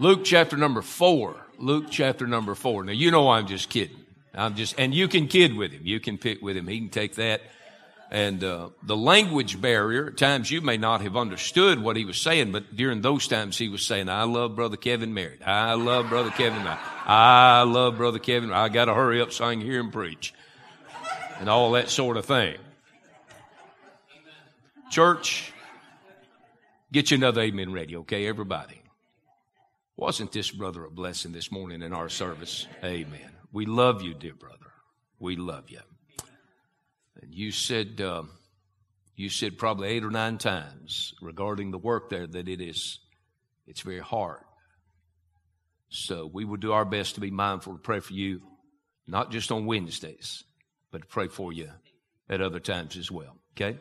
Luke chapter number four. Luke chapter number four. Now, you know I'm just kidding. I'm just, and you can kid with him. You can pick with him. He can take that. And uh, the language barrier, at times you may not have understood what he was saying, but during those times he was saying, I love Brother Kevin married. I love Brother Kevin married. I love Brother Kevin. I got to hurry up so I can hear him preach. And all that sort of thing. Church, get you another amen ready, okay, everybody? Wasn't this brother a blessing this morning in our service? Amen. We love you, dear brother. We love you. And you said, uh, you said probably eight or nine times regarding the work there that it is, it's very hard. So we will do our best to be mindful to pray for you, not just on Wednesdays, but to pray for you at other times as well. Okay?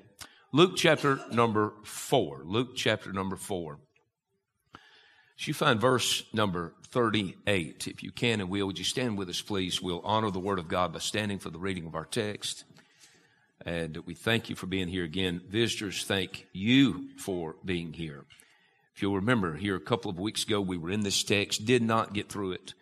Luke chapter number four. Luke chapter number four. As you find verse number 38, if you can and will, would you stand with us, please? We'll honor the Word of God by standing for the reading of our text. And we thank you for being here again. Visitors, thank you for being here. If you'll remember, here a couple of weeks ago, we were in this text, did not get through it.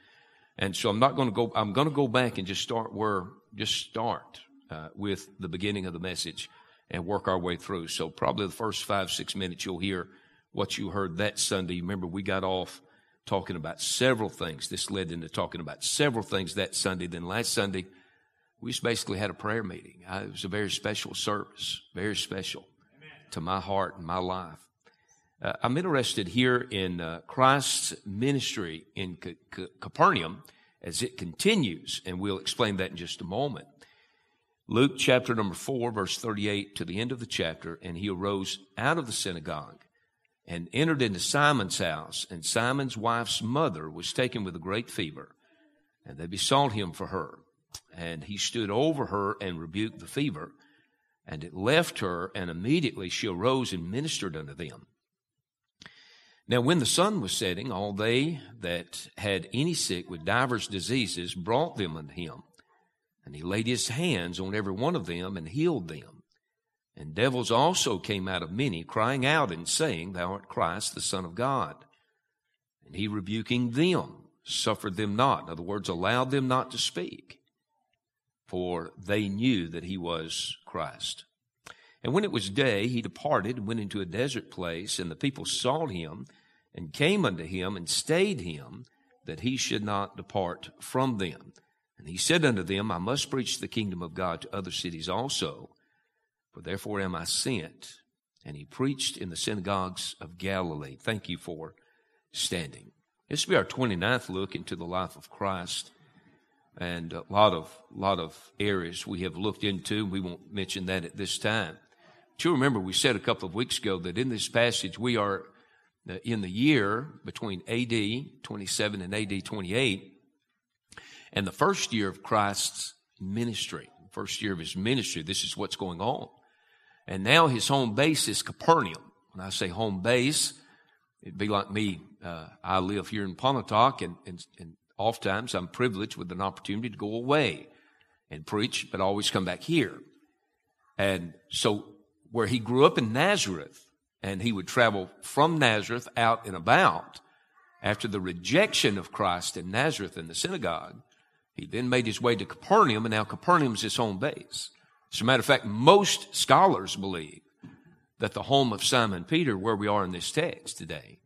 And so I'm not going to go, I'm going to go back and just start where, just start uh, with the beginning of the message and work our way through. So probably the first five, six minutes you'll hear what you heard that Sunday. Remember, we got off talking about several things. This led into talking about several things that Sunday. Then last Sunday, we just basically had a prayer meeting. it was a very special service, very special Amen. to my heart and my life. Uh, I'm interested here in uh, Christ's ministry in C- C- Capernaum as it continues, and we'll explain that in just a moment. Luke chapter number 4, verse 38 to the end of the chapter, and he arose out of the synagogue and entered into Simon's house, and Simon's wife's mother was taken with a great fever, and they besought him for her. And he stood over her and rebuked the fever, and it left her, and immediately she arose and ministered unto them. Now, when the sun was setting, all they that had any sick with divers diseases brought them unto him and he laid his hands on every one of them and healed them. And devils also came out of many, crying out and saying, Thou art Christ, the Son of God. And he rebuking them, suffered them not. In other words, allowed them not to speak, for they knew that he was Christ. And when it was day, he departed and went into a desert place, and the people sought him and came unto him and stayed him that he should not depart from them. And he said unto them, I must preach the kingdom of God to other cities also, for therefore am I sent. And he preached in the synagogues of Galilee. Thank you for standing. This will be our 29th look into the life of Christ. And a lot of, lot of areas we have looked into. We won't mention that at this time. But you remember we said a couple of weeks ago that in this passage we are uh, in the year between AD 27 and AD 28 and the first year of Christ's ministry, first year of his ministry, this is what's going on. And now his home base is Capernaum. When I say home base, it'd be like me. Uh, I live here in Pontotoc, and, and, and oftentimes I'm privileged with an opportunity to go away and preach, but always come back here. And so, where he grew up in Nazareth, and he would travel from Nazareth out and about after the rejection of Christ in Nazareth in the synagogue, he then made his way to Capernaum, and now Capernaum's his home base. As a matter of fact, most scholars believe that the home of Simon Peter, where we are in this text today,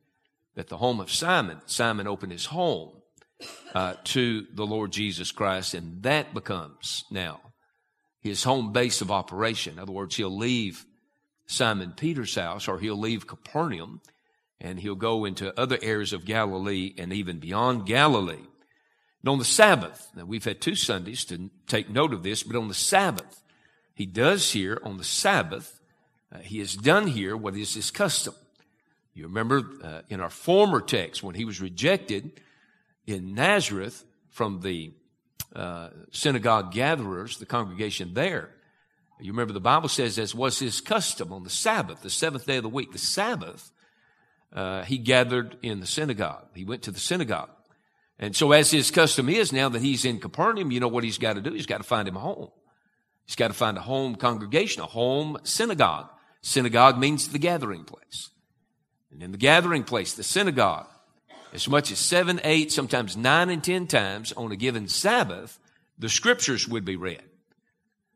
that the home of Simon, Simon opened his home uh, to the Lord Jesus Christ, and that becomes now his home base of operation. In other words, he'll leave Simon Peter's house, or he'll leave Capernaum, and he'll go into other areas of Galilee and even beyond Galilee. And on the Sabbath, now we've had two Sundays to take note of this, but on the Sabbath, he does here on the Sabbath, uh, he has done here what is his custom. You remember uh, in our former text when he was rejected in Nazareth from the uh, synagogue gatherers, the congregation there. You remember the Bible says, as was his custom on the Sabbath, the seventh day of the week, the Sabbath, uh, he gathered in the synagogue. He went to the synagogue. And so as his custom is now that he's in Capernaum, you know what he's got to do? He's got to find him a home. He's got to find a home congregation, a home synagogue. Synagogue means the gathering place. And in the gathering place, the synagogue, as much as seven, eight, sometimes nine and ten times on a given Sabbath, the scriptures would be read.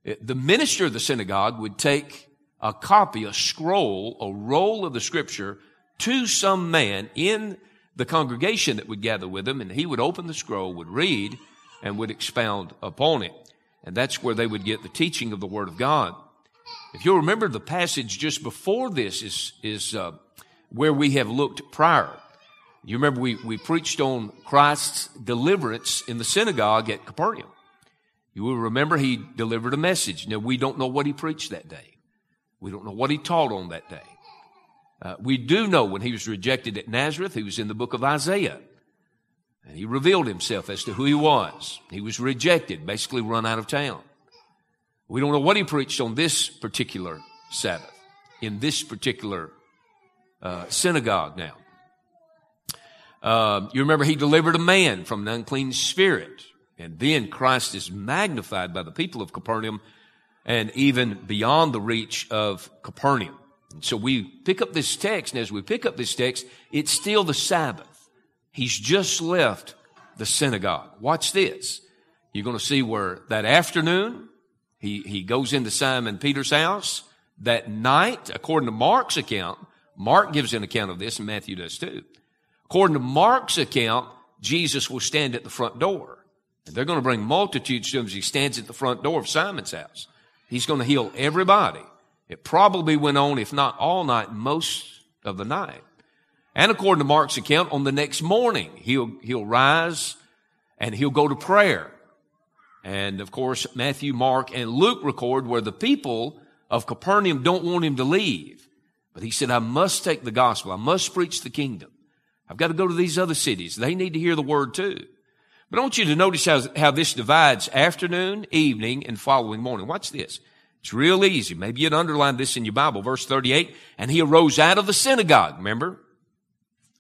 The minister of the synagogue would take a copy, a scroll, a roll of the scripture to some man in the congregation that would gather with him, and he would open the scroll, would read, and would expound upon it. And that's where they would get the teaching of the Word of God. If you'll remember, the passage just before this is, is uh, where we have looked prior. You remember we, we preached on Christ's deliverance in the synagogue at Capernaum. You will remember he delivered a message. Now, we don't know what he preached that day. We don't know what he taught on that day. Uh, we do know when he was rejected at Nazareth, he was in the book of Isaiah. And he revealed himself as to who he was. He was rejected, basically run out of town. We don't know what he preached on this particular Sabbath, in this particular uh, synagogue now. Uh, you remember he delivered a man from an unclean spirit. And then Christ is magnified by the people of Capernaum and even beyond the reach of Capernaum. And so we pick up this text, and as we pick up this text, it's still the Sabbath. He's just left the synagogue. Watch this. You're going to see where that afternoon, he, he goes into Simon Peter's house. That night, according to Mark's account, Mark gives an account of this, and Matthew does too. According to Mark's account, Jesus will stand at the front door. And they're going to bring multitudes to him as he stands at the front door of Simon's house. He's going to heal everybody. It probably went on, if not all night, most of the night. And according to Mark's account, on the next morning, he'll, he'll rise and he'll go to prayer. And of course, Matthew, Mark, and Luke record where the people of Capernaum don't want him to leave. But he said, I must take the gospel. I must preach the kingdom. I've got to go to these other cities. They need to hear the word too. But I want you to notice how, how this divides afternoon, evening, and following morning. Watch this. It's real easy. Maybe you'd underline this in your Bible. Verse 38. And he arose out of the synagogue. Remember?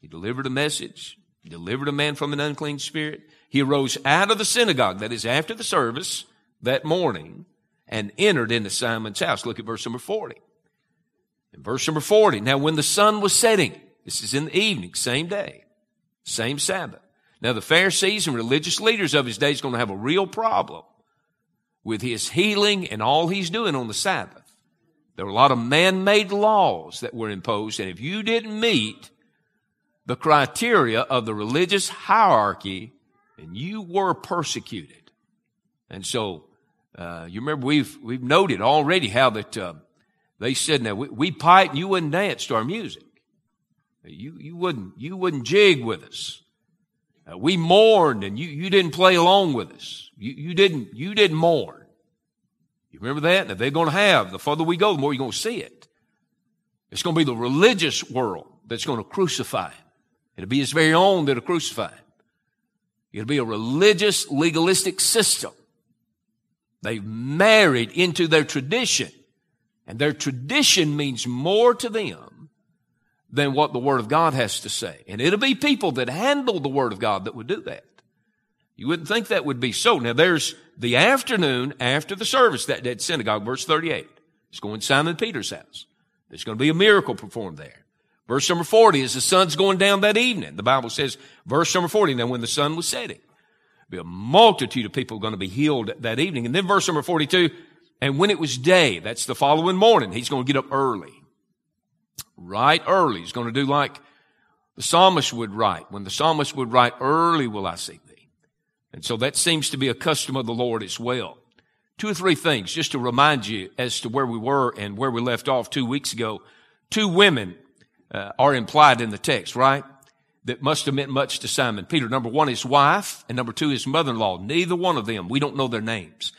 He delivered a message. Delivered a man from an unclean spirit. He arose out of the synagogue. That is after the service that morning and entered into Simon's house. Look at verse number 40. In verse number 40. Now when the sun was setting, this is in the evening, same day, same Sabbath. Now the Pharisees and religious leaders of his day is going to have a real problem with his healing and all he's doing on the Sabbath. There were a lot of man-made laws that were imposed, and if you didn't meet the criteria of the religious hierarchy, and you were persecuted. And so, uh, you remember we've we've noted already how that uh, they said, "Now we, we pipe, and you wouldn't dance to our music. You you wouldn't you wouldn't jig with us. Uh, we mourned and you, you didn't play along with us. You, you didn't, you didn't mourn. You remember that? That they're going to have, the further we go, the more you're going to see it. It's going to be the religious world that's going to crucify him. It'll be his very own that'll crucify him. It'll be a religious, legalistic system. They've married into their tradition. And their tradition means more to them than what the Word of God has to say. And it'll be people that handle the Word of God that would do that. You wouldn't think that would be so. Now there's the afternoon after the service, that, that synagogue, verse 38. It's going to Simon Peter's house. There's going to be a miracle performed there. Verse number 40 is the sun's going down that evening. The Bible says, verse number 40, now when the sun was setting, be a multitude of people going to be healed that evening. And then verse number 42, and when it was day, that's the following morning, he's going to get up early right early. He's going to do like the psalmist would write. When the psalmist would write, early will I seek thee. And so that seems to be a custom of the Lord as well. Two or three things just to remind you as to where we were and where we left off two weeks ago. Two women uh, are implied in the text, right? That must have meant much to Simon Peter. Number one, his wife, and number two, his mother-in-law. Neither one of them, we don't know their names.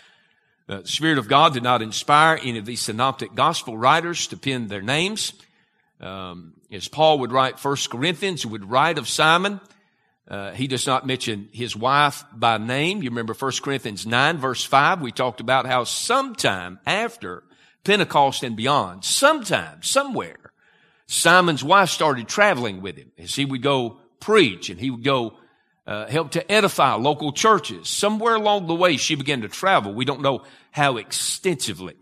Uh, the Spirit of God did not inspire any of these synoptic gospel writers to pen their names. Um, as Paul would write First Corinthians, he would write of Simon. Uh, he does not mention his wife by name. You remember First Corinthians 9 verse 5, we talked about how sometime after Pentecost and beyond, sometime, somewhere, Simon's wife started traveling with him as he would go preach and he would go uh, help to edify local churches. Somewhere along the way, she began to travel. We don't know how extensively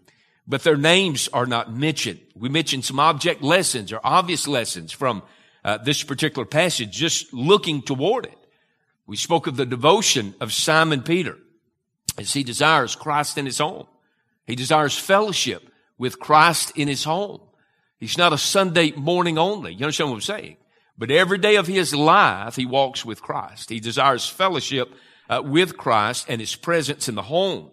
but their names are not mentioned. We mentioned some object lessons or obvious lessons from uh, this particular passage, just looking toward it. We spoke of the devotion of Simon Peter as he desires Christ in his home. He desires fellowship with Christ in his home. He's not a Sunday morning only. You understand what I'm saying? But every day of his life, he walks with Christ. He desires fellowship uh, with Christ and his presence in the home.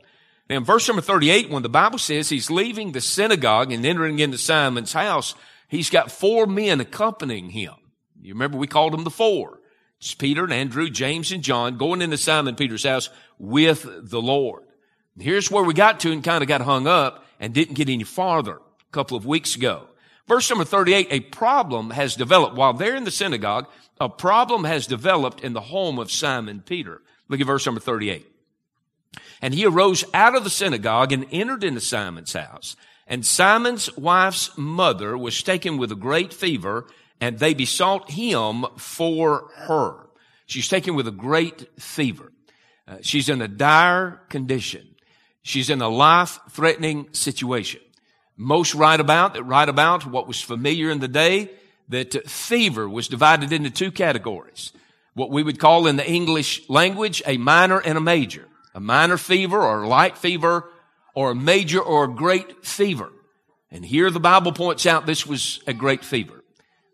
Now, in verse number 38, when the Bible says he's leaving the synagogue and entering into Simon's house, he's got four men accompanying him. You remember we called them the four. It's Peter and Andrew, James and John going into Simon Peter's house with the Lord. Here's where we got to and kind of got hung up and didn't get any farther a couple of weeks ago. Verse number 38, a problem has developed. While they're in the synagogue, a problem has developed in the home of Simon Peter. Look at verse number 38. And he arose out of the synagogue and entered into Simon's house. And Simon's wife's mother was taken with a great fever, and they besought him for her. She's taken with a great fever. Uh, she's in a dire condition. She's in a life-threatening situation. Most write about, that write about what was familiar in the day, that fever was divided into two categories. What we would call in the English language a minor and a major. A minor fever or a light fever or a major or a great fever. And here the Bible points out this was a great fever.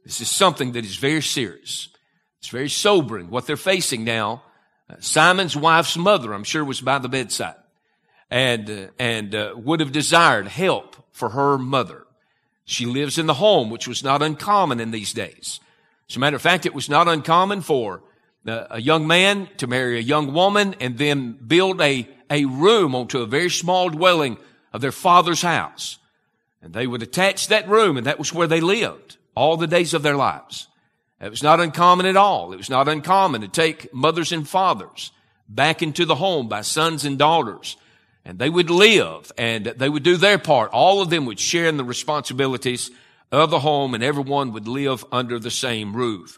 This is something that is very serious. It's very sobering what they're facing now. Uh, Simon's wife's mother, I'm sure, was by the bedside and, uh, and uh, would have desired help for her mother. She lives in the home, which was not uncommon in these days. As a matter of fact, it was not uncommon for uh, a young man to marry a young woman and then build a, a room onto a very small dwelling of their father's house. And they would attach that room and that was where they lived all the days of their lives. It was not uncommon at all. It was not uncommon to take mothers and fathers back into the home by sons and daughters and they would live and they would do their part. All of them would share in the responsibilities of the home and everyone would live under the same roof.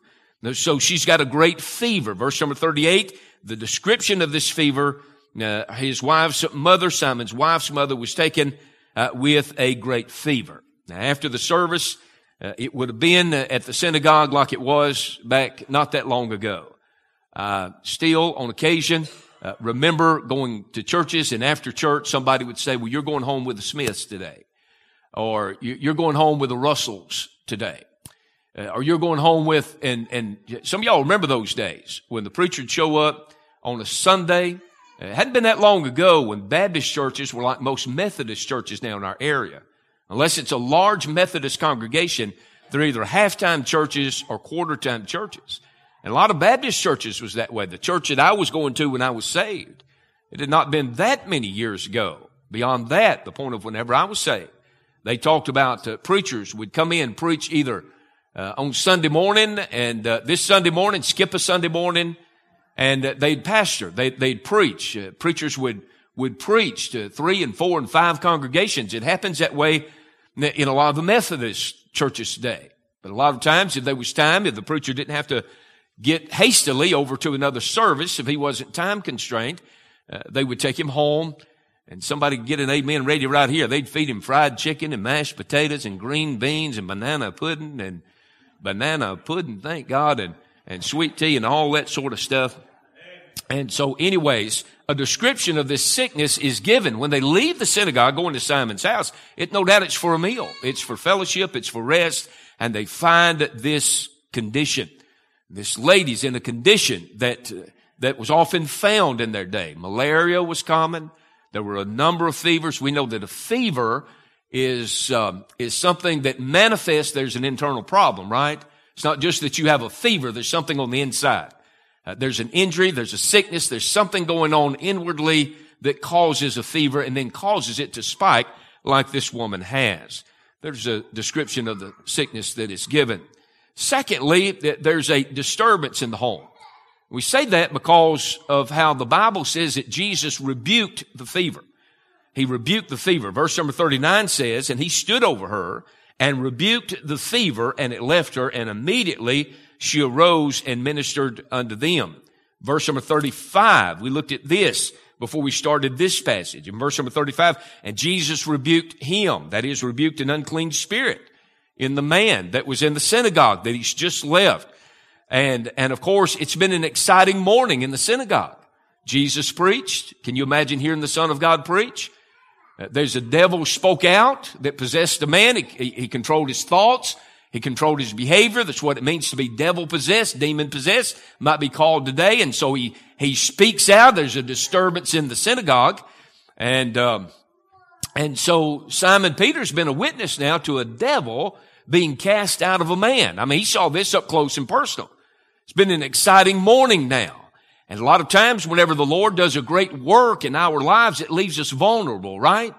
So she's got a great fever. Verse number 38, the description of this fever, uh, his wife's mother, Simon's wife's mother was taken uh, with a great fever. Now after the service, uh, it would have been at the synagogue like it was back not that long ago. Uh, still, on occasion, uh, remember going to churches and after church, somebody would say, well, you're going home with the Smiths today. Or you're going home with the Russells today. Uh, or you're going home with, and, and some of y'all remember those days when the preacher would show up on a Sunday. It hadn't been that long ago when Baptist churches were like most Methodist churches now in our area. Unless it's a large Methodist congregation, they're either half-time churches or quarter-time churches. And a lot of Baptist churches was that way. The church that I was going to when I was saved, it had not been that many years ago. Beyond that, the point of whenever I was saved, they talked about uh, preachers would come in preach either uh, on Sunday morning and uh, this Sunday morning, skip a Sunday morning, and uh, they'd pastor. They, they'd preach. Uh, preachers would would preach to three and four and five congregations. It happens that way in a lot of the Methodist churches today. But a lot of times, if there was time, if the preacher didn't have to get hastily over to another service if he wasn't time constrained. Uh, they would take him home and somebody could get an amen ready right here. They'd feed him fried chicken and mashed potatoes and green beans and banana pudding and banana pudding, thank God, and, and sweet tea and all that sort of stuff. And so anyways, a description of this sickness is given when they leave the synagogue going to Simon's house. It no doubt it's for a meal. It's for fellowship. It's for rest. And they find this condition. This lady's in a condition that, uh, that was often found in their day. Malaria was common. There were a number of fevers. We know that a fever is, um, is something that manifests there's an internal problem, right? It's not just that you have a fever. There's something on the inside. Uh, there's an injury. There's a sickness. There's something going on inwardly that causes a fever and then causes it to spike like this woman has. There's a description of the sickness that is given. Secondly, that there's a disturbance in the home. We say that because of how the Bible says that Jesus rebuked the fever. He rebuked the fever. Verse number 39 says, and he stood over her and rebuked the fever and it left her and immediately she arose and ministered unto them. Verse number 35, we looked at this before we started this passage. In verse number 35, and Jesus rebuked him, that is rebuked an unclean spirit in the man that was in the synagogue that he's just left. And, and of course, it's been an exciting morning in the synagogue. Jesus preached. Can you imagine hearing the Son of God preach? Uh, there's a devil spoke out that possessed a man. He, he, he controlled his thoughts. He controlled his behavior. That's what it means to be devil possessed, demon possessed, might be called today. And so he, he speaks out. There's a disturbance in the synagogue. And, um, and so Simon Peter's been a witness now to a devil being cast out of a man. I mean, he saw this up close and personal. It's been an exciting morning now. And a lot of times whenever the Lord does a great work in our lives, it leaves us vulnerable, right?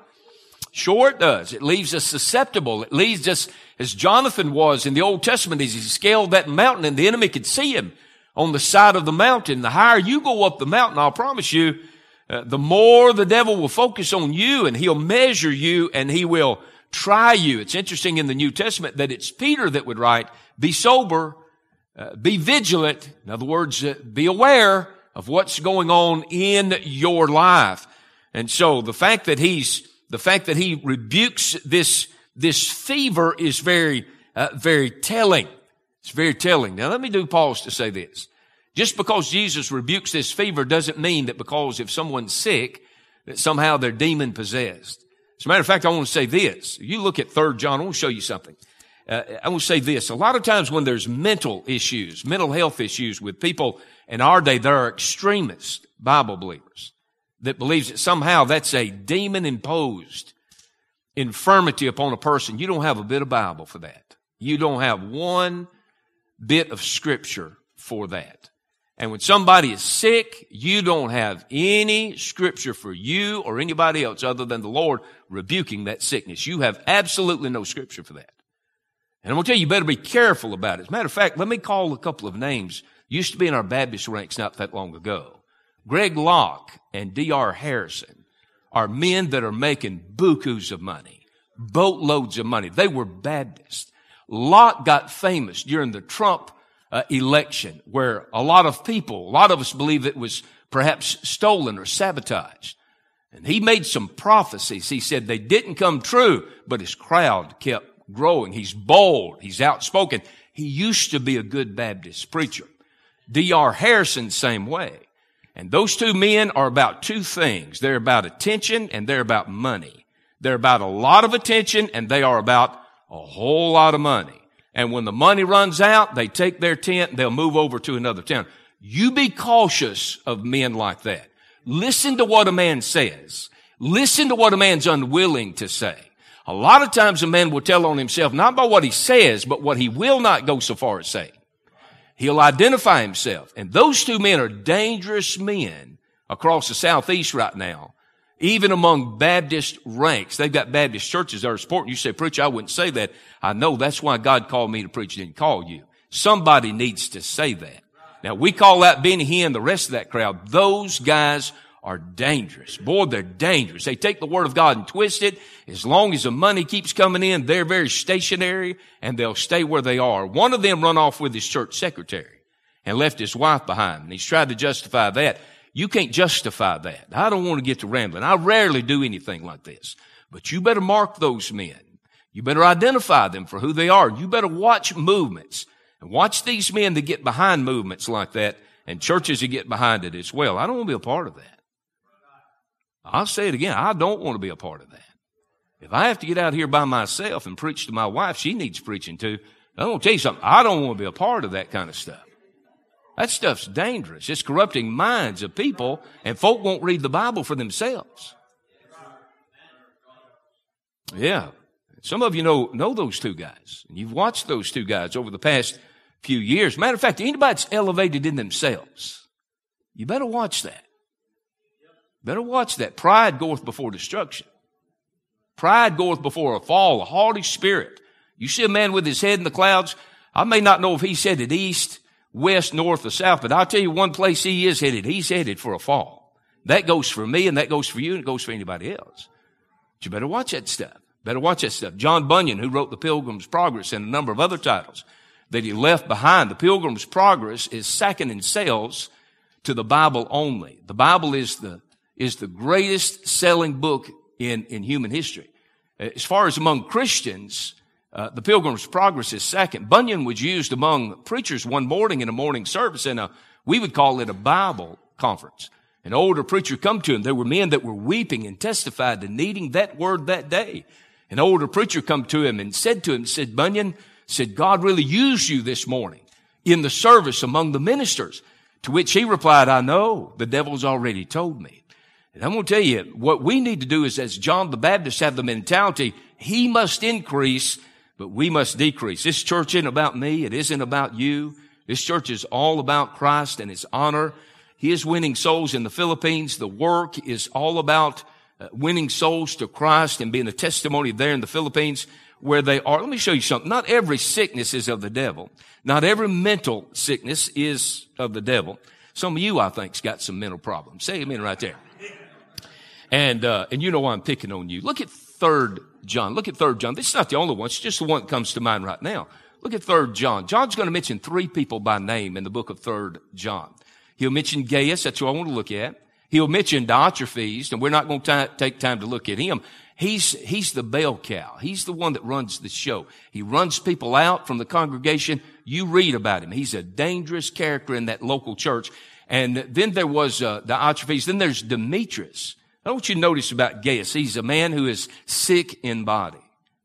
Sure it does. It leaves us susceptible. It leaves us as Jonathan was in the Old Testament as he scaled that mountain and the enemy could see him on the side of the mountain. The higher you go up the mountain, I'll promise you, uh, the more the devil will focus on you and he'll measure you and he will try you. It's interesting in the New Testament that it's Peter that would write, be sober, uh, be vigilant. In other words, uh, be aware of what's going on in your life. And so the fact that he's, the fact that he rebukes this, this fever is very, uh, very telling. It's very telling. Now let me do pause to say this. Just because Jesus rebukes this fever doesn't mean that because if someone's sick, that somehow they're demon possessed. As a matter of fact, I want to say this. You look at third John, I want to show you something. Uh, I want to say this. A lot of times when there's mental issues, mental health issues with people in our day, there are extremist Bible believers that believes that somehow that's a demon imposed infirmity upon a person. You don't have a bit of Bible for that. You don't have one bit of scripture for that. And when somebody is sick, you don't have any scripture for you or anybody else other than the Lord rebuking that sickness. You have absolutely no scripture for that. And I'm going to tell you, you better be careful about it. As a matter of fact, let me call a couple of names. Used to be in our Baptist ranks not that long ago. Greg Locke and D.R. Harrison are men that are making bukus of money, boatloads of money. They were Baptists. Locke got famous during the Trump uh, election where a lot of people, a lot of us believe it was perhaps stolen or sabotaged. And he made some prophecies. He said they didn't come true, but his crowd kept growing. He's bold. He's outspoken. He used to be a good Baptist preacher. D.R. Harrison, same way. And those two men are about two things. They're about attention and they're about money. They're about a lot of attention and they are about a whole lot of money. And when the money runs out, they take their tent, they'll move over to another town. You be cautious of men like that. Listen to what a man says. Listen to what a man's unwilling to say. A lot of times a man will tell on himself not by what he says, but what he will not go so far as say. He'll identify himself. And those two men are dangerous men across the southeast right now even among Baptist ranks. They've got Baptist churches that are supporting. You say, preacher, I wouldn't say that. I know that's why God called me to preach, didn't call you. Somebody needs to say that. Now we call out Benny Hinn, the rest of that crowd. Those guys are dangerous. Boy, they're dangerous. They take the word of God and twist it. As long as the money keeps coming in, they're very stationary and they'll stay where they are. One of them run off with his church secretary and left his wife behind. And he's tried to justify that. You can't justify that. I don't want to get to rambling. I rarely do anything like this. But you better mark those men. You better identify them for who they are. You better watch movements and watch these men that get behind movements like that and churches that get behind it as well. I don't want to be a part of that. I'll say it again. I don't want to be a part of that. If I have to get out here by myself and preach to my wife, she needs preaching to. I'm going to tell you something. I don't want to be a part of that kind of stuff. That stuff's dangerous. It's corrupting minds of people, and folk won't read the Bible for themselves. Yeah. Some of you know, know those two guys. And you've watched those two guys over the past few years. Matter of fact, anybody that's elevated in themselves, you better watch that. Better watch that. Pride goeth before destruction. Pride goeth before a fall, a haughty spirit. You see a man with his head in the clouds. I may not know if he's headed east west, north, or south, but I'll tell you one place he is headed. He's headed for a fall. That goes for me and that goes for you and it goes for anybody else. But you better watch that stuff. Better watch that stuff. John Bunyan, who wrote The Pilgrim's Progress and a number of other titles that he left behind. The Pilgrim's Progress is second in sales to the Bible only. The Bible is the, is the greatest selling book in, in human history. As far as among Christians, Uh, the Pilgrim's Progress is second. Bunyan was used among preachers one morning in a morning service, and a we would call it a Bible conference. An older preacher come to him. There were men that were weeping and testified to needing that word that day. An older preacher come to him and said to him, said, Bunyan, said, God really used you this morning in the service among the ministers. To which he replied, I know, the devil's already told me. And I'm going to tell you, what we need to do is as John the Baptist had the mentality, he must increase, but we must decrease. This church isn't about me. It isn't about you. This church is all about Christ and his honor. He is winning souls in the Philippines. The work is all about uh, winning souls to Christ and being a testimony there in the Philippines where they are. Let me show you something. Not every sickness is of the devil. Not every mental sickness is of the devil. Some of you, I think, has got some mental problems. Say amen right there. And, uh, and you know why I'm picking on you. Look at third John. Look at third John. This is not the only one. It's just the one that comes to mind right now. Look at third John. John's going to mention three people by name in the book of third John. He'll mention Gaius. That's who I want to look at. He'll mention Diotrephes, and we're not going to take time to look at him. He's, he's the bell cow. He's the one that runs the show. He runs people out from the congregation. You read about him. He's a dangerous character in that local church. And then there was uh, the Diotrephes. Then there's Demetrius. I want you to notice about Gaius. He's a man who is sick in body.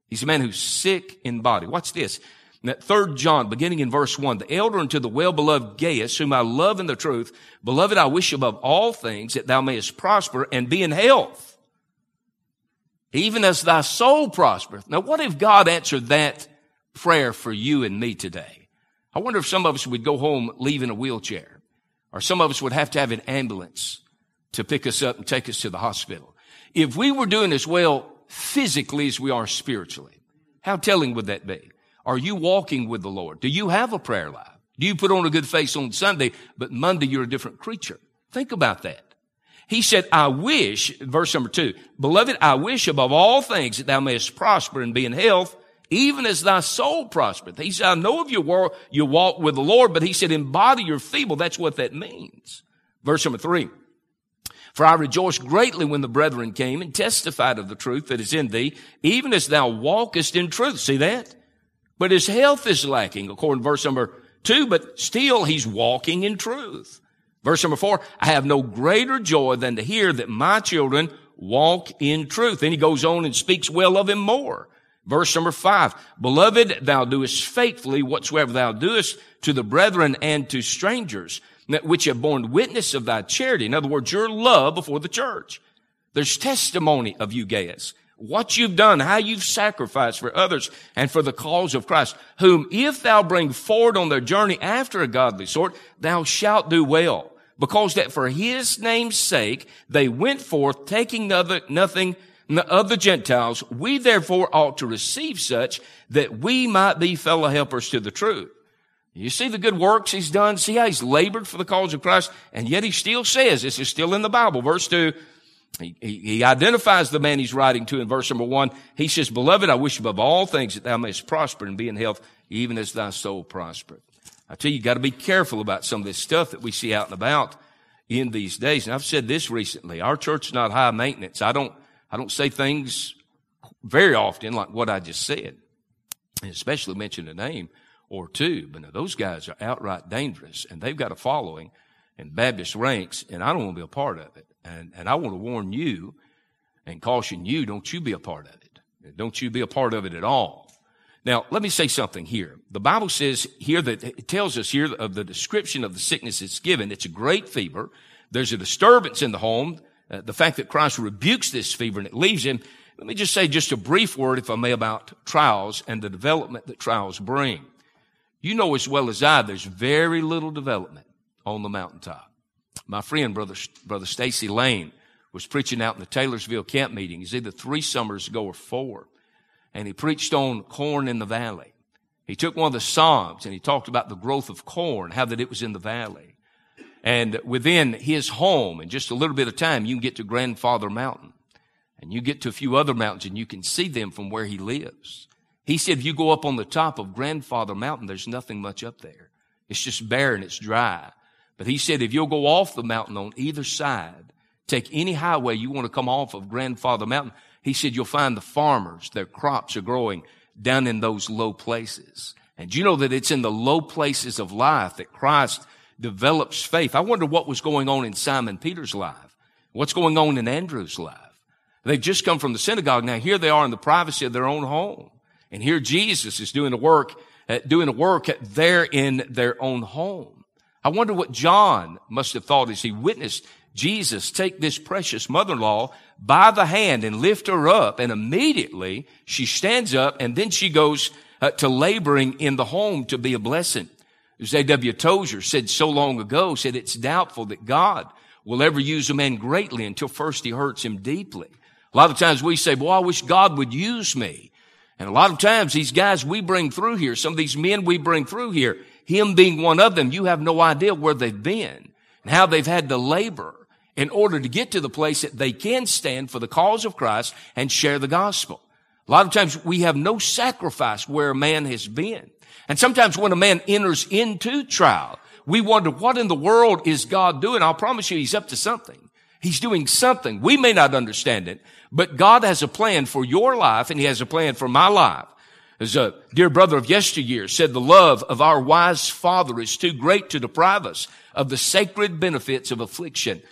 He's a man who's sick in body. Watch this. That third John, beginning in verse one, the elder unto the well-beloved Gaius, whom I love in the truth, beloved, I wish above all things that thou mayest prosper and be in health, even as thy soul prospereth. Now, what if God answered that prayer for you and me today? I wonder if some of us would go home leaving a wheelchair, or some of us would have to have an ambulance to pick us up and take us to the hospital. If we were doing as well physically as we are spiritually, how telling would that be? Are you walking with the Lord? Do you have a prayer life? Do you put on a good face on Sunday, but Monday you're a different creature? Think about that. He said, I wish, verse number two, beloved, I wish above all things that thou mayest prosper and be in health, even as thy soul prospereth. He said, I know of your, war, your walk with the Lord, but he said, in body you're feeble. That's what that means. Verse number three. For I rejoiced greatly when the brethren came and testified of the truth that is in thee, even as thou walkest in truth. See that? But his health is lacking, according to verse number two, but still he's walking in truth. Verse number four, I have no greater joy than to hear that my children walk in truth. Then he goes on and speaks well of him more. Verse number five, beloved, thou doest faithfully whatsoever thou doest to the brethren and to strangers which have borne witness of thy charity. In other words, your love before the church. There's testimony of you, Gaius. What you've done, how you've sacrificed for others and for the cause of Christ, whom if thou bring forward on their journey after a godly sort, thou shalt do well. Because that for his name's sake, they went forth taking nothing of the Gentiles. We therefore ought to receive such that we might be fellow helpers to the truth. You see the good works he's done. See how he's labored for the cause of Christ. And yet he still says, this is still in the Bible. Verse two, he, he, identifies the man he's writing to in verse number one. He says, beloved, I wish above all things that thou mayest prosper and be in health, even as thy soul prospereth. I tell you, you got to be careful about some of this stuff that we see out and about in these days. And I've said this recently. Our church is not high maintenance. I don't, I don't say things very often like what I just said, and especially mention a name or two. But those guys are outright dangerous and they've got a following in Baptist ranks and I don't want to be a part of it. And, and I want to warn you and caution you, don't you be a part of it. Don't you be a part of it at all. Now, let me say something here. The Bible says here that it tells us here of the description of the sickness it's given. It's a great fever. There's a disturbance in the home. Uh, the fact that Christ rebukes this fever and it leaves him. Let me just say just a brief word, if I may, about trials and the development that trials bring. You know as well as I, there's very little development on the mountaintop. My friend, brother, brother Stacy Lane, was preaching out in the Taylorsville camp meeting. He's either three summers ago or four. And he preached on corn in the valley. He took one of the Psalms and he talked about the growth of corn, how that it was in the valley. And within his home, in just a little bit of time, you can get to Grandfather Mountain. And you get to a few other mountains and you can see them from where he lives. He said, if you go up on the top of Grandfather Mountain, there's nothing much up there. It's just bare and it's dry. But he said, if you'll go off the mountain on either side, take any highway you want to come off of Grandfather Mountain, he said, you'll find the farmers, their crops are growing down in those low places. And you know that it's in the low places of life that Christ develops faith. I wonder what was going on in Simon Peter's life. What's going on in Andrew's life? They've just come from the synagogue. Now here they are in the privacy of their own home. And here Jesus is doing the work, uh, doing the work there in their own home. I wonder what John must have thought as he witnessed Jesus take this precious mother-in-law by the hand and lift her up. And immediately she stands up and then she goes uh, to laboring in the home to be a blessing. A.W. Tozer said so long ago, said it's doubtful that God will ever use a man greatly until first he hurts him deeply. A lot of times we say, boy, I wish God would use me. And a lot of times these guys we bring through here, some of these men we bring through here, him being one of them, you have no idea where they've been and how they've had to labor in order to get to the place that they can stand for the cause of Christ and share the gospel. A lot of times we have no sacrifice where a man has been. And sometimes when a man enters into trial, we wonder what in the world is God doing? I'll promise you he's up to something. He's doing something. We may not understand it, but God has a plan for your life and he has a plan for my life. As a dear brother of yesteryear said, the love of our wise father is too great to deprive us of the sacred benefits of affliction.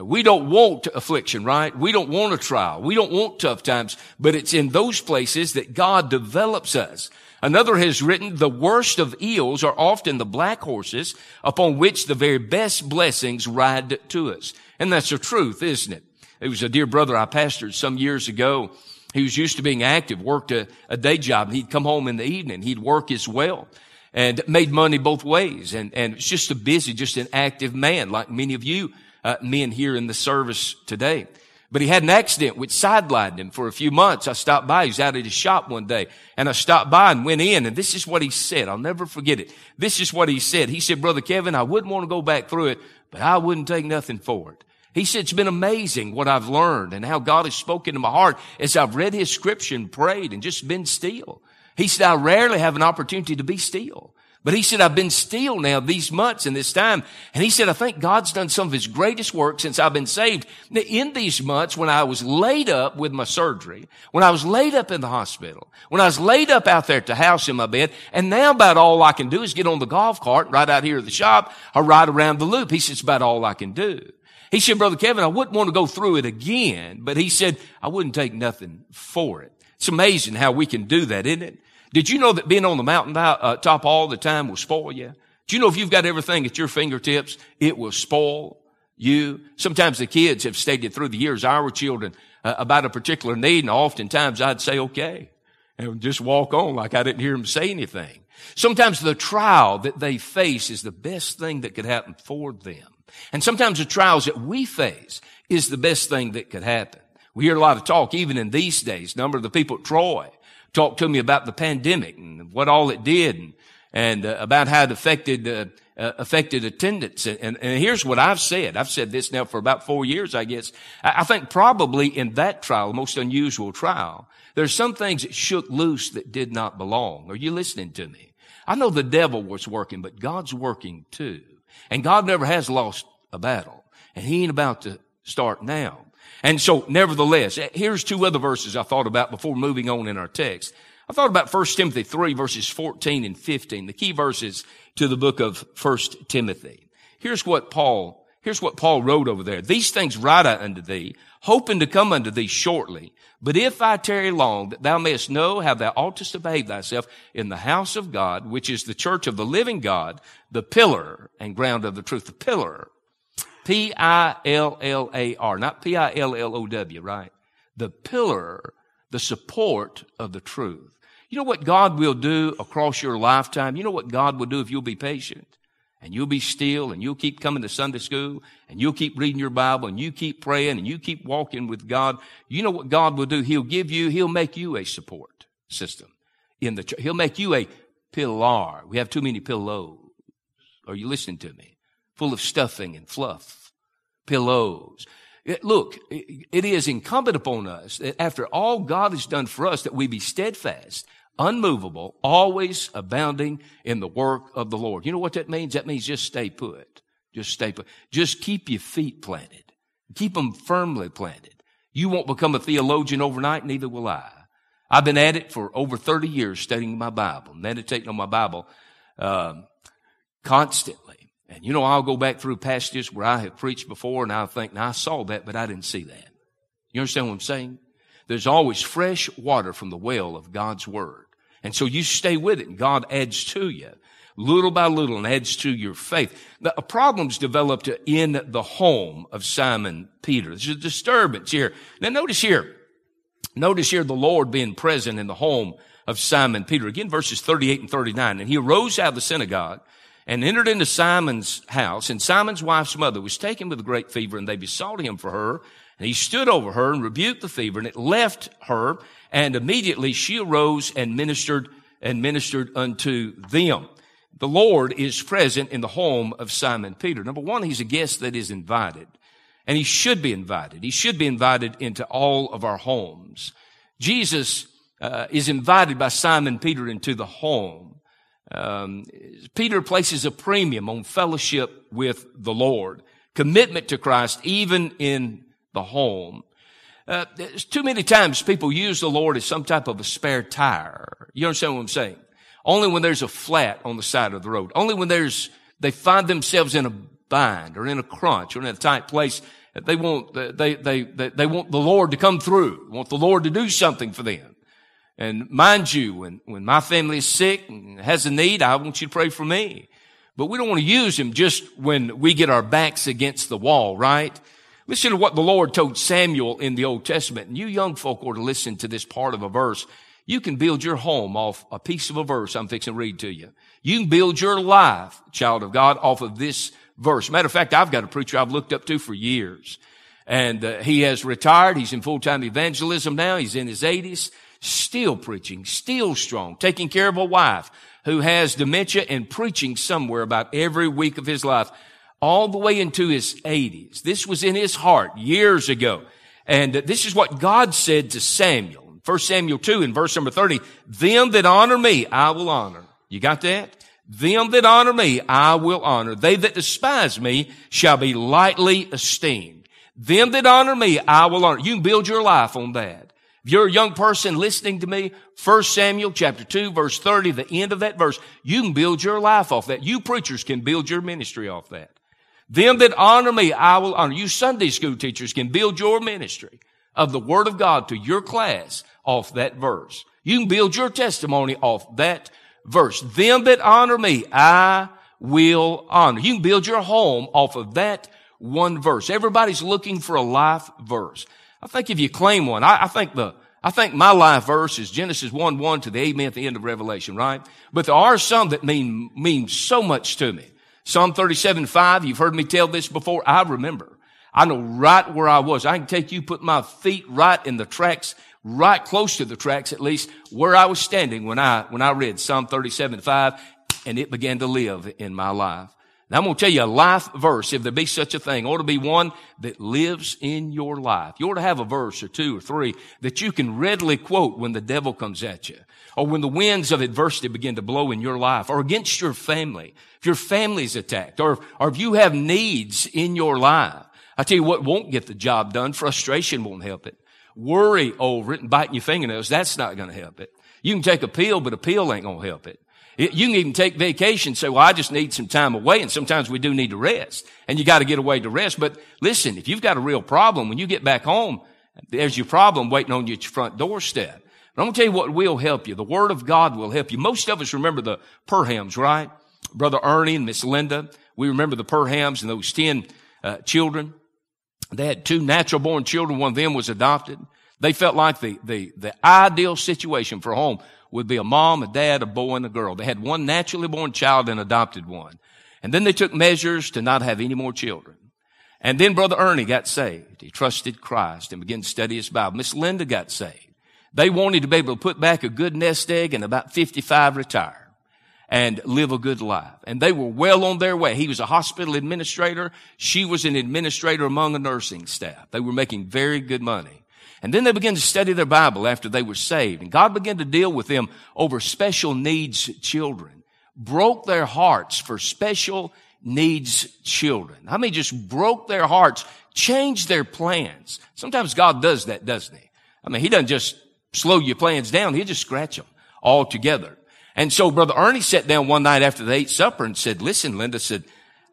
We don't want affliction, right? We don't want a trial. We don't want tough times, but it's in those places that God develops us. Another has written, the worst of ills are often the black horses upon which the very best blessings ride to us. And that's the truth, isn't it? It was a dear brother I pastored some years ago. He was used to being active, worked a, a day job. and He'd come home in the evening. He'd work as well and made money both ways. And, and it's just a busy, just an active man like many of you uh, men here in the service today. But he had an accident which sidelined him for a few months. I stopped by. He was out at his shop one day and I stopped by and went in and this is what he said. I'll never forget it. This is what he said. He said, brother Kevin, I wouldn't want to go back through it, but I wouldn't take nothing for it. He said, it's been amazing what I've learned and how God has spoken to my heart as I've read his scripture and prayed and just been still. He said, I rarely have an opportunity to be still. But he said, I've been still now these months and this time. And he said, I think God's done some of his greatest work since I've been saved. In these months when I was laid up with my surgery, when I was laid up in the hospital, when I was laid up out there at the house in my bed, and now about all I can do is get on the golf cart right out here at the shop or ride around the loop. He said, it's about all I can do. He said, Brother Kevin, I wouldn't want to go through it again, but he said, I wouldn't take nothing for it. It's amazing how we can do that, isn't it? Did you know that being on the mountain uh, top all the time will spoil you? Do you know if you've got everything at your fingertips, it will spoil you? Sometimes the kids have stated through the years, our children, uh, about a particular need, and oftentimes I'd say, okay, and just walk on like I didn't hear them say anything. Sometimes the trial that they face is the best thing that could happen for them. And sometimes the trials that we face is the best thing that could happen. We hear a lot of talk, even in these days. Number of the people at Troy talked to me about the pandemic and what all it did and, and uh, about how it affected, uh, uh, affected attendance. And, and, here's what I've said. I've said this now for about four years, I guess. I, I think probably in that trial, the most unusual trial, there's some things that shook loose that did not belong. Are you listening to me? I know the devil was working, but God's working too. And God never has lost a battle. And he ain't about to start now. And so, nevertheless, eh, here's two other verses I thought about before moving on in our text. I thought about 1 Timothy 3 verses 14 and 15, the key verses to the book of 1 Timothy. Here's what Paul, here's what Paul wrote over there. These things write I unto thee, hoping to come unto thee shortly. But if I tarry long, that thou mayest know how thou oughtest to behave thyself in the house of God, which is the church of the living God, the pillar and ground of the truth, the pillar P-I-L-L-A-R, not P-I-L-L-O-W, right? The pillar, the support of the truth. You know what God will do across your lifetime? You know what God will do if you'll be patient and you'll be still and you'll keep coming to Sunday school and you'll keep reading your Bible and you keep praying and you keep walking with God. You know what God will do? He'll give you, He'll make you a support system in the church. He'll make you a pillar. We have too many pillows. Are you listening to me? Full of stuffing and fluff, pillows. look, it is incumbent upon us that after all God has done for us that we be steadfast, unmovable, always abounding in the work of the Lord. You know what that means? That means just stay put. Just stay put. Just keep your feet planted. Keep them firmly planted. You won't become a theologian overnight, neither will I. I've been at it for over 30 years studying my Bible, meditating on my Bible um, constantly. And you know, I'll go back through passages where I have preached before and I'll think, now I saw that, but I didn't see that. You understand what I'm saying? There's always fresh water from the well of God's Word. And so you stay with it and God adds to you little by little and adds to your faith. The problems developed in the home of Simon Peter. There's a disturbance here. Now notice here, notice here the Lord being present in the home of Simon Peter. Again, verses 38 and 39. And he arose out of the synagogue and entered into Simon's house. And Simon's wife's mother was taken with a great fever and they besought him for her. And he stood over her and rebuked the fever and it left her. And immediately she arose and ministered and ministered unto them the Lord is present in the home of Simon Peter. Number one, he's a guest that is invited. And he should be invited. He should be invited into all of our homes. Jesus uh, is invited by Simon Peter into the home. Um, Peter places a premium on fellowship with the Lord, commitment to Christ, even in the home. Uh, too many times people use the Lord as some type of a spare tire. You understand what I'm saying? Only when there's a flat on the side of the road. Only when there's, they find themselves in a bind or in a crunch or in a tight place. They want, they, they, they, they want the Lord to come through. Want the Lord to do something for them. And mind you, when, when my family is sick and has a need, I want you to pray for me. But we don't want to use him just when we get our backs against the wall, right? Listen to what the Lord told Samuel in the Old Testament. And you young folk ought to listen to this part of a verse you can build your home off a piece of a verse I'm fixing to read to you. You can build your life, child of God, off of this verse. Matter of fact, I've got a preacher I've looked up to for years. And uh, he has retired. He's in full-time evangelism now. He's in his 80s, still preaching, still strong, taking care of a wife who has dementia and preaching somewhere about every week of his life all the way into his 80s. This was in his heart years ago. And this is what God said to Samuel. 1 Samuel 2 in verse number 30, them that honor me, I will honor. You got that? Them that honor me, I will honor. They that despise me shall be lightly esteemed. Them that honor me, I will honor. You can build your life on that. If you're a young person listening to me, 1 Samuel chapter 2 verse 30, the end of that verse, you can build your life off that. You preachers can build your ministry off that. Them that honor me, I will honor. You Sunday school teachers can build your ministry of the Word of God to your class off that verse. You can build your testimony off that verse. Them that honor me, I will honor. You can build your home off of that one verse. Everybody's looking for a life verse. I think if you claim one, I, I think the, I think my life verse is Genesis 1 1 to the amen at the end of Revelation, right? But there are some that mean, mean so much to me. Psalm 37 5, you've heard me tell this before. I remember. I know right where I was. I can take you, put my feet right in the tracks right close to the tracks, at least where I was standing when I, when I read Psalm 37, 5, and it began to live in my life. Now I'm going to tell you a life verse, if there be such a thing, ought to be one that lives in your life. You ought to have a verse or two or three that you can readily quote when the devil comes at you or when the winds of adversity begin to blow in your life or against your family. If your family's attacked or, or if you have needs in your life. I tell you what won't get the job done. Frustration won't help it worry over it and biting your fingernails, that's not going to help it. You can take a pill, but a pill ain't going to help it. You can even take vacation, say, well, I just need some time away. And sometimes we do need to rest and you got to get away to rest. But listen, if you've got a real problem, when you get back home, there's your problem waiting on your front doorstep. But I'm going to tell you what will help you. The Word of God will help you. Most of us remember the Perhams, right? Brother Ernie and Miss Linda. We remember the Perhams and those 10 uh, children. They had two natural born children. One of them was adopted. They felt like the, the, the ideal situation for home would be a mom, a dad, a boy, and a girl. They had one naturally born child and adopted one. And then they took measures to not have any more children. And then Brother Ernie got saved. He trusted Christ and began to study his Bible. Miss Linda got saved. They wanted to be able to put back a good nest egg and about 55 retire and live a good life. And they were well on their way. He was a hospital administrator. She was an administrator among a nursing staff. They were making very good money. And then they began to study their Bible after they were saved. And God began to deal with them over special needs children. Broke their hearts for special needs children. I mean, just broke their hearts, changed their plans. Sometimes God does that, doesn't he? I mean, he doesn't just slow your plans down. He'll just scratch them all together. And so Brother Ernie sat down one night after they ate supper and said, listen, Linda said,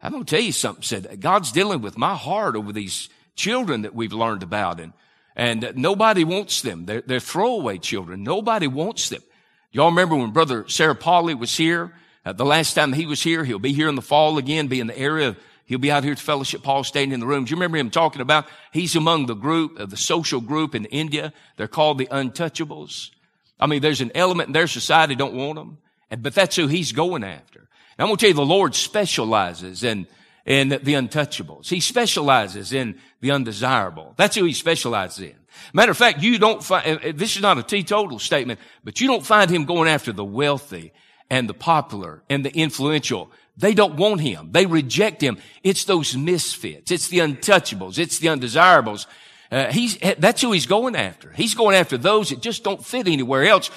I'm going to tell you something. Said, God's dealing with my heart over these children that we've learned about. And, and nobody wants them. They're, they're throwaway children. Nobody wants them. Y'all remember when Brother Sarah Pauly was here? Uh, the last time he was here, he'll be here in the fall again, be in the area. He'll be out here at Fellowship Hall, staying in the rooms. You remember him talking about he's among the group, uh, the social group in India. They're called the untouchables. I mean, there's an element in their society don't want them, and, but that's who he's going after. And I'm going to tell you, the Lord specializes in in the untouchables. He specializes in the undesirable. That's who he specializes in. Matter of fact, you don't find, this is not a teetotal statement, but you don't find him going after the wealthy and the popular and the influential. They don't want him. They reject him. It's those misfits. It's the untouchables. It's the undesirables. Uh, he's, that's who he's going after. He's going after those that just don't fit anywhere else.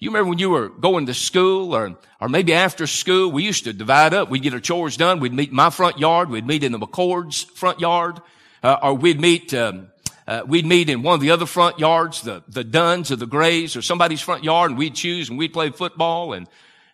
You remember when you were going to school or, or maybe after school, we used to divide up. We'd get our chores done. We'd meet in my front yard. We'd meet in the McCord's front yard. Uh, or we'd meet, um, uh, we'd meet in one of the other front yards, the, the Duns or the Grays or somebody's front yard and we'd choose and we'd play football and,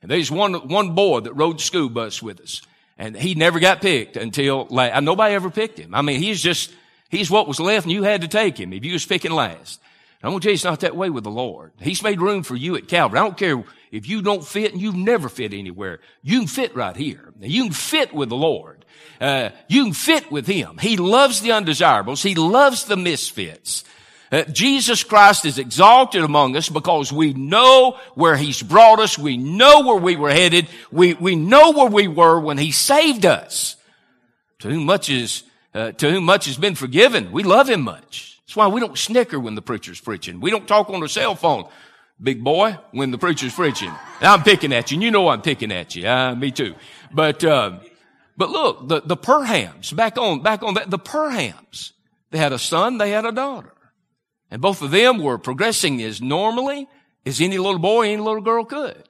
and there's one, one boy that rode the school bus with us and he never got picked until last. Nobody ever picked him. I mean, he's just, he's what was left and you had to take him if you was picking last. I'm going to tell you it's not that way with the Lord. He's made room for you at Calvary. I don't care if you don't fit and you've never fit anywhere. You can fit right here. You can fit with the Lord. Uh, you can fit with Him. He loves the undesirables. He loves the misfits. Uh, Jesus Christ is exalted among us because we know where He's brought us. We know where we were headed. We, we know where we were when He saved us. To whom much is, uh, to whom much has been forgiven. We love Him much. That's why we don't snicker when the preacher's preaching. We don't talk on the cell phone, big boy, when the preacher's preaching. I'm picking at you, and you know I'm picking at you. Uh, me too. But, uh, but look, the, the Perhams, back on, back on that, the Perhams, they had a son, they had a daughter. And both of them were progressing as normally as any little boy, any little girl could.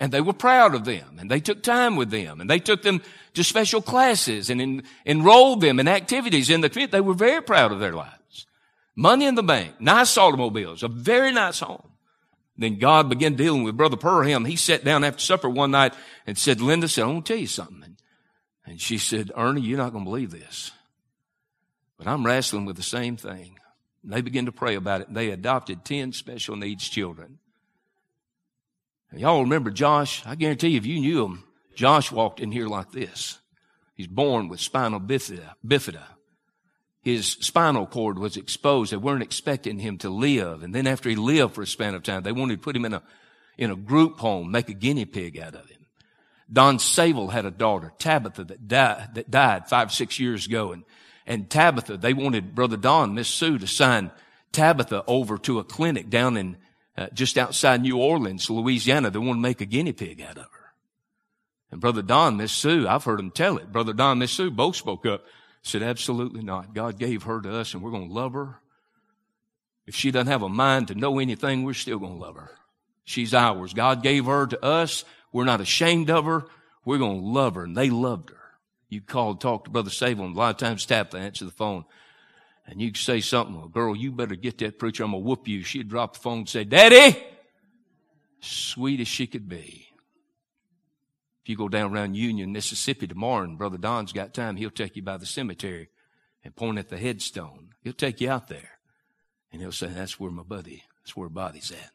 And they were proud of them and they took time with them and they took them to special classes and en- enrolled them in activities in the community. They were very proud of their lives. Money in the bank, nice automobiles, a very nice home. Then God began dealing with Brother Perham. He sat down after supper one night and said, Linda said, I want to tell you something. And she said, Ernie, you're not going to believe this. But I'm wrestling with the same thing. And they began to pray about it. And they adopted 10 special needs children. And y'all remember Josh? I guarantee you, if you knew him, Josh walked in here like this. He's born with spinal bifida. bifida. His spinal cord was exposed. They weren't expecting him to live. And then after he lived for a span of time, they wanted to put him in a, in a group home, make a guinea pig out of him. Don Sable had a daughter, Tabitha, that died, that died five, six years ago. And, and Tabitha, they wanted Brother Don, Miss Sue, to sign Tabitha over to a clinic down in, uh, just outside New Orleans, Louisiana. They wanted to make a guinea pig out of her. And Brother Don, Miss Sue, I've heard them tell it. Brother Don, Miss Sue both spoke up, said, absolutely not. God gave her to us and we're going to love her. If she doesn't have a mind to know anything, we're still going to love her. She's ours. God gave her to us. We're not ashamed of her. We're going to love her. And they loved her. You call, talk to Brother Savon. A lot of times tap to answer the phone. And you say something, well, girl, you better get that preacher. I'm going to whoop you. She'd drop the phone and say, Daddy, sweet as she could be. You go down around Union, Mississippi tomorrow and Brother Don's got time, he'll take you by the cemetery and point at the headstone. He'll take you out there and he'll say, that's where my buddy, that's where body's at.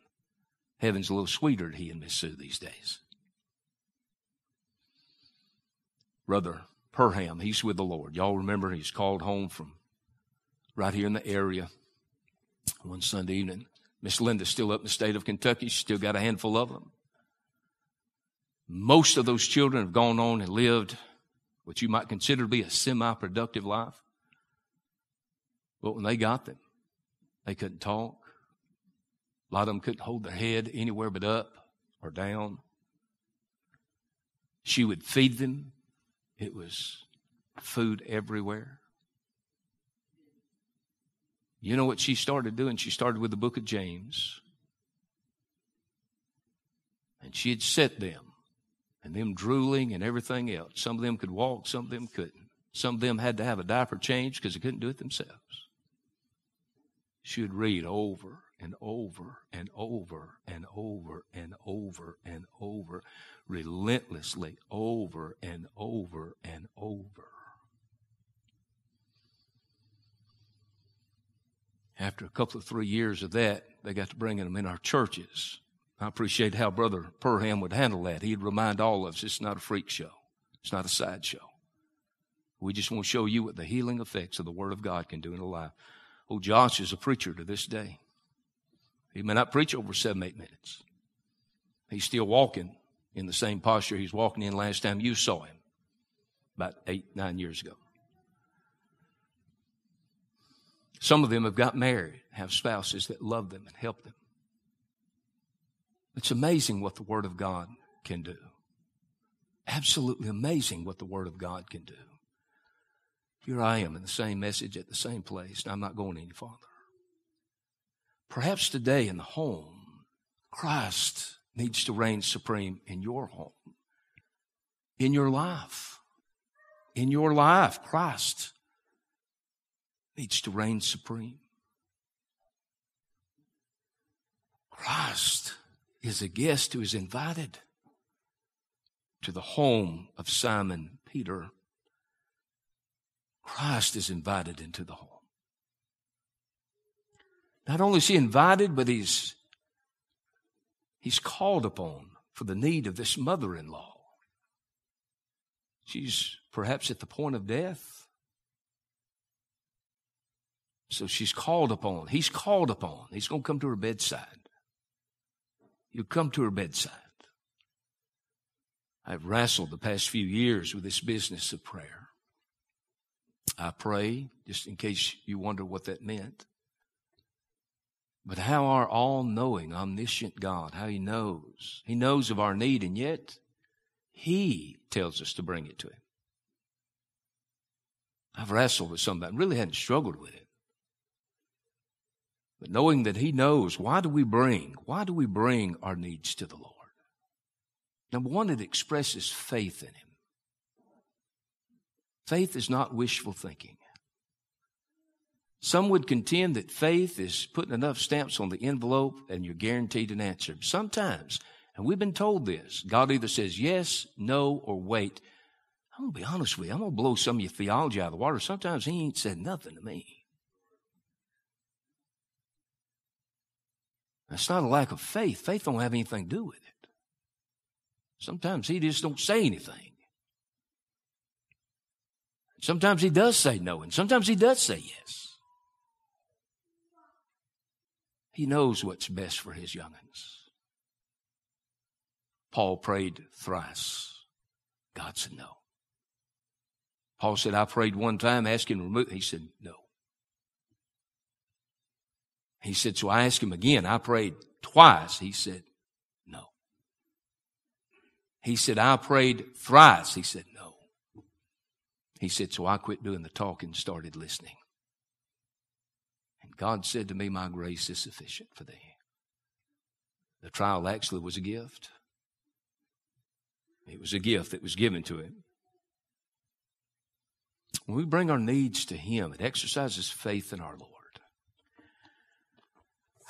Heaven's a little sweeter to he and Miss Sue these days. Brother Perham, he's with the Lord. Y'all remember he's called home from right here in the area one Sunday evening. Miss Linda's still up in the state of Kentucky. She's still got a handful of them. Most of those children have gone on and lived what you might consider to be a semi productive life. But when they got them, they couldn't talk. A lot of them couldn't hold their head anywhere but up or down. She would feed them it was food everywhere. You know what she started doing? She started with the book of James. And she had set them, and them drooling and everything else. Some of them could walk, some of them couldn't. Some of them had to have a diaper change because they couldn't do it themselves. She would read over and over and over and over and over and over, relentlessly over and over and over. After a couple of three years of that, they got to bringing them in our churches. I appreciate how Brother Perham would handle that. He'd remind all of us it's not a freak show. It's not a sideshow. We just want to show you what the healing effects of the Word of God can do in a life. Oh, Josh is a preacher to this day. He may not preach over seven, eight minutes. He's still walking in the same posture he's walking in last time you saw him, about eight, nine years ago. Some of them have got married, have spouses that love them and help them. It's amazing what the Word of God can do. Absolutely amazing what the Word of God can do. Here I am in the same message at the same place, and I'm not going any farther. Perhaps today in the home, Christ needs to reign supreme in your home, in your life. In your life, Christ needs to reign supreme. Christ is a guest who is invited to the home of Simon Peter. Christ is invited into the home. Not only is he invited, but he's, he's called upon for the need of this mother in law. She's perhaps at the point of death. So she's called upon. He's called upon. He's going to come to her bedside. You come to her bedside. I've wrestled the past few years with this business of prayer. I pray, just in case you wonder what that meant. But how our all knowing, omniscient God, how He knows. He knows of our need, and yet He tells us to bring it to Him. I've wrestled with some of that, really hadn't struggled with it. But knowing that He knows, why do we bring, why do we bring our needs to the Lord? Number one, it expresses faith in Him. Faith is not wishful thinking. Some would contend that faith is putting enough stamps on the envelope and you're guaranteed an answer. Sometimes, and we've been told this, God either says yes, no, or wait. I'm going to be honest with you. I'm going to blow some of your theology out of the water. Sometimes He ain't said nothing to me. That's not a lack of faith. Faith don't have anything to do with it. Sometimes he just don't say anything. Sometimes he does say no, and sometimes he does say yes. He knows what's best for his young'uns. Paul prayed thrice. God said no. Paul said, I prayed one time, asking to remove. He said, no. He said, so I asked him again. I prayed twice. He said, no. He said, I prayed thrice. He said, no. He said, so I quit doing the talking and started listening. And God said to me, my grace is sufficient for thee. The trial actually was a gift. It was a gift that was given to him. When we bring our needs to Him, it exercises faith in our Lord.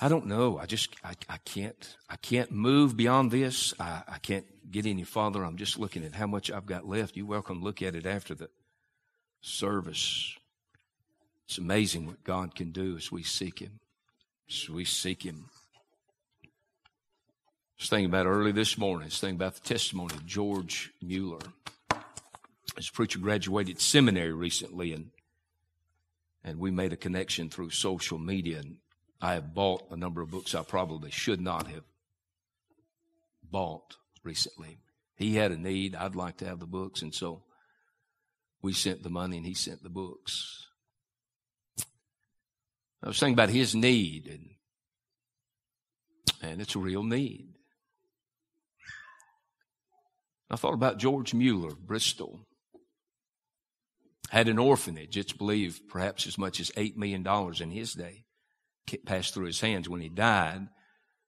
I don't know. I just, I, I can't, I can't move beyond this. I, I can't get any farther. I'm just looking at how much I've got left. You're welcome to look at it after the service. It's amazing what God can do as we seek Him. As we seek Him. I was thinking about early this morning. I was thinking about the testimony of George Mueller. This preacher graduated seminary recently, and and we made a connection through social media. And I have bought a number of books I probably should not have bought recently. He had a need. I'd like to have the books. And so we sent the money and he sent the books. I was thinking about his need and, and it's a real need. I thought about George Mueller, of Bristol. Had an orphanage. It's believed perhaps as much as $8 million in his day passed through his hands when he died,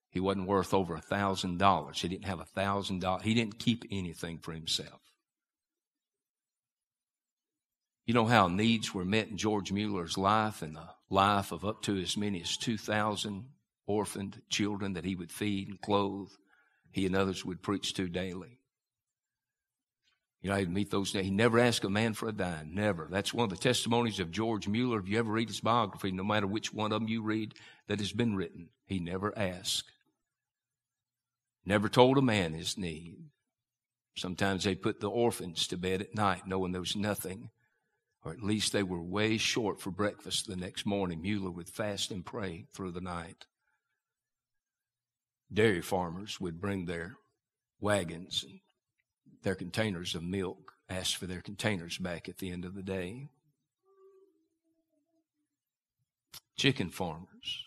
he wasn't worth over a thousand dollars. He didn't have a thousand dollars. He didn't keep anything for himself. You know how needs were met in George Mueller's life and the life of up to as many as 2,000 orphaned children that he would feed and clothe. He and others would preach to daily. You know, I'd meet those. Days. He never asked a man for a dime. Never. That's one of the testimonies of George Mueller. If you ever read his biography, no matter which one of them you read that has been written, he never asked. Never told a man his need. Sometimes they put the orphans to bed at night knowing there was nothing, or at least they were way short for breakfast the next morning. Mueller would fast and pray through the night. Dairy farmers would bring their wagons and their containers of milk, ask for their containers back at the end of the day. Chicken farmers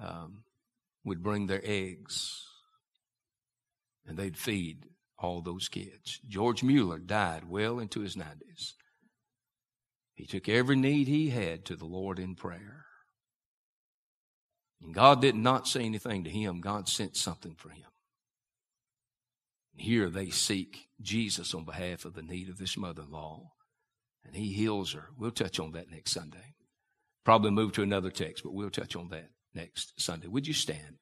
um, would bring their eggs and they'd feed all those kids. George Mueller died well into his 90s. He took every need he had to the Lord in prayer. And God did not say anything to him, God sent something for him. Here they seek Jesus on behalf of the need of this mother in law, and he heals her. We'll touch on that next Sunday. Probably move to another text, but we'll touch on that next Sunday. Would you stand?